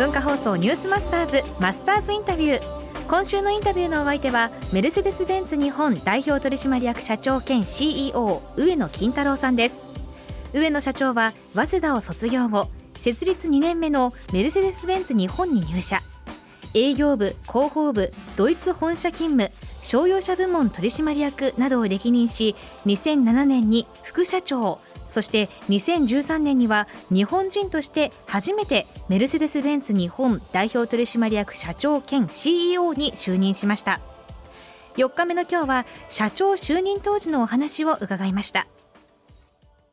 文化放送ニュースマスターズマスターズインタビュー。今週のインタビューのお相手はメルセデス・ベンツ日本代表取締役社長兼 CEO 上野金太郎さんです。上野社長は早稲田を卒業後設立2年目のメルセデス・ベンツ日本に入社。営業部広報部ドイツ本社勤務商用車部門取締役などを歴任し2007年に副社長。そして2013年には日本人として初めてメルセデス・ベンツ日本代表取締役社長兼 CEO に就任しました。4日目の今日は社長就任当時のお話を伺いました。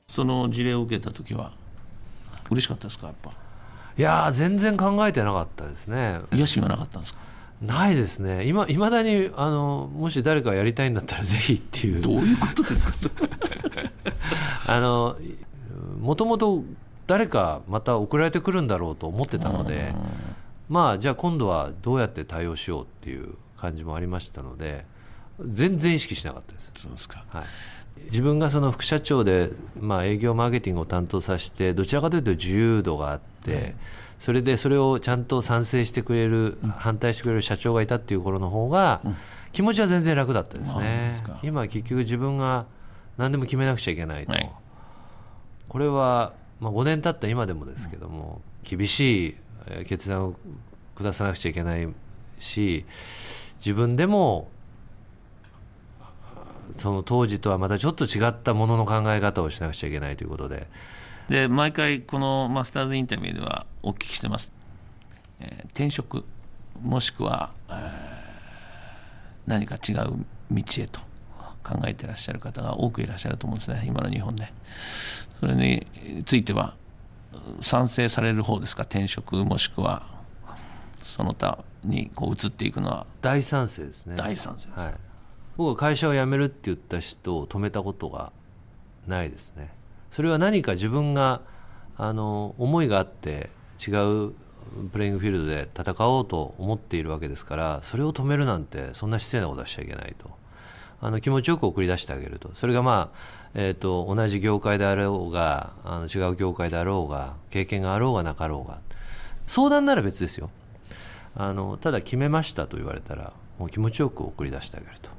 その事例を受けた時は嬉しかったですかやっぱ。いや全然考えてなかったですね。野心はなかったんですか？ないですね。今いまだにあのもし誰かやりたいんだったらぜひっていう。どういうことですか？あのもともと誰かまた送られてくるんだろうと思ってたのでまあじゃあ今度はどうやって対応しようっていう感じもありましたので全然意識しなかったです。そうですか、はい、自分がその副社長で、まあ、営業マーケティングを担当させてどちらかというと自由度があって、それでそれをちゃんと賛成してくれる、反対してくれる社長がいたっていう頃の方が、気持ちは全然楽だったですね、今結局自分が何でも決めなくちゃいけないと、はい、これは、まあ、5年経った今でもですけども、厳しい決断を下さなくちゃいけないし自分でもその当時とはまたちょっと違ったものの考え方をしなくちゃいけないということで。で毎回このマスターズインタビューではお聞きしてます、えー、転職もしくは、えー、何か違う道へと考えていらっしゃる方が多くいらっしゃると思うんですね。今の日本で。それについては賛成される方ですか？転職もしくはその他にこう移っていくのは。大賛成ですね。大賛成です、はい、僕は会社を辞めるって言った人を止めたことがないですねそれは何か自分があの思いがあって違うプレイングフィールドで戦おうと思っているわけですからそれを止めるなんてそんな失礼なことはしちゃいけないと。あの気持ちよく送り出してあげると。それがまあ、えーと、同じ業界であろうがあの違う業界であろうが経験があろうがなかろうが。相談なら別ですよ。あのただ決めましたと言われたらもう気持ちよく送り出してあげると。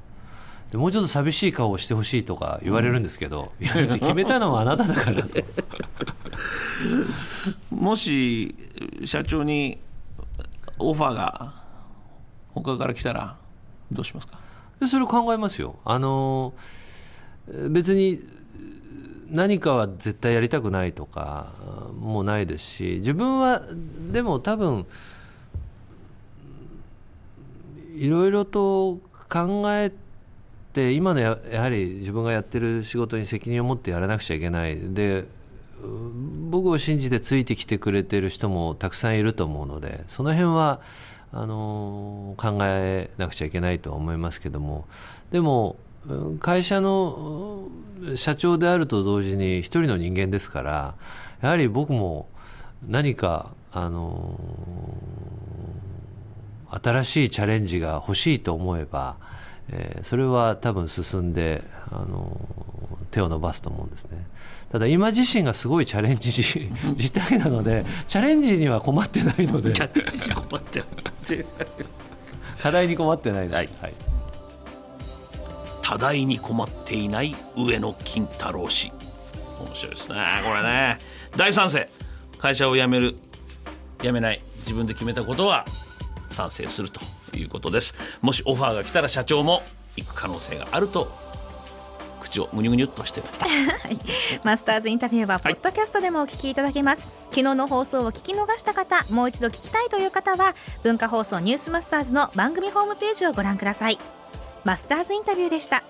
でもうちょっと寂しい顔をしてほしいとか言われるんですけど、うん、いや決めたのはあなただから。ともし社長にオファーが他から来たらどうしますか？それを考えますよ。あの別に何かは絶対やりたくないとかもないですし自分はでも多分いろいろと考えてで今のややはり自分がやってる仕事に責任を持ってやらなくちゃいけない。で僕を信じてついてきてくれてる人もたくさんいると思うのでその辺はあの考えなくちゃいけないとは思いますけども。でも会社の社長であると同時に一人の人間ですからやはり僕も何かあの新しいチャレンジが欲しいと思えばえー、それは多分進んで、あの手を伸ばすと思うんですね。ただ今自身がすごいチャレンジ自体 なのでチャレンジには困ってないので。課題に困ってないはい、はい、多大に困っていない上野金太郎氏。面白いですね。これね。大賛成会社を辞める辞めない自分で決めたことは賛成するとということです。もしオファーが来たら社長も行く可能性があると口をむにゅむにゅっとしてました。マスターズインタビューはポッドキャストでもお聞きいただけます、はい、昨日の放送を聞き逃した方もう一度聞きたいという方は文化放送ニュースマスターズの番組ホームページをご覧ください。マスターズインタビューでした。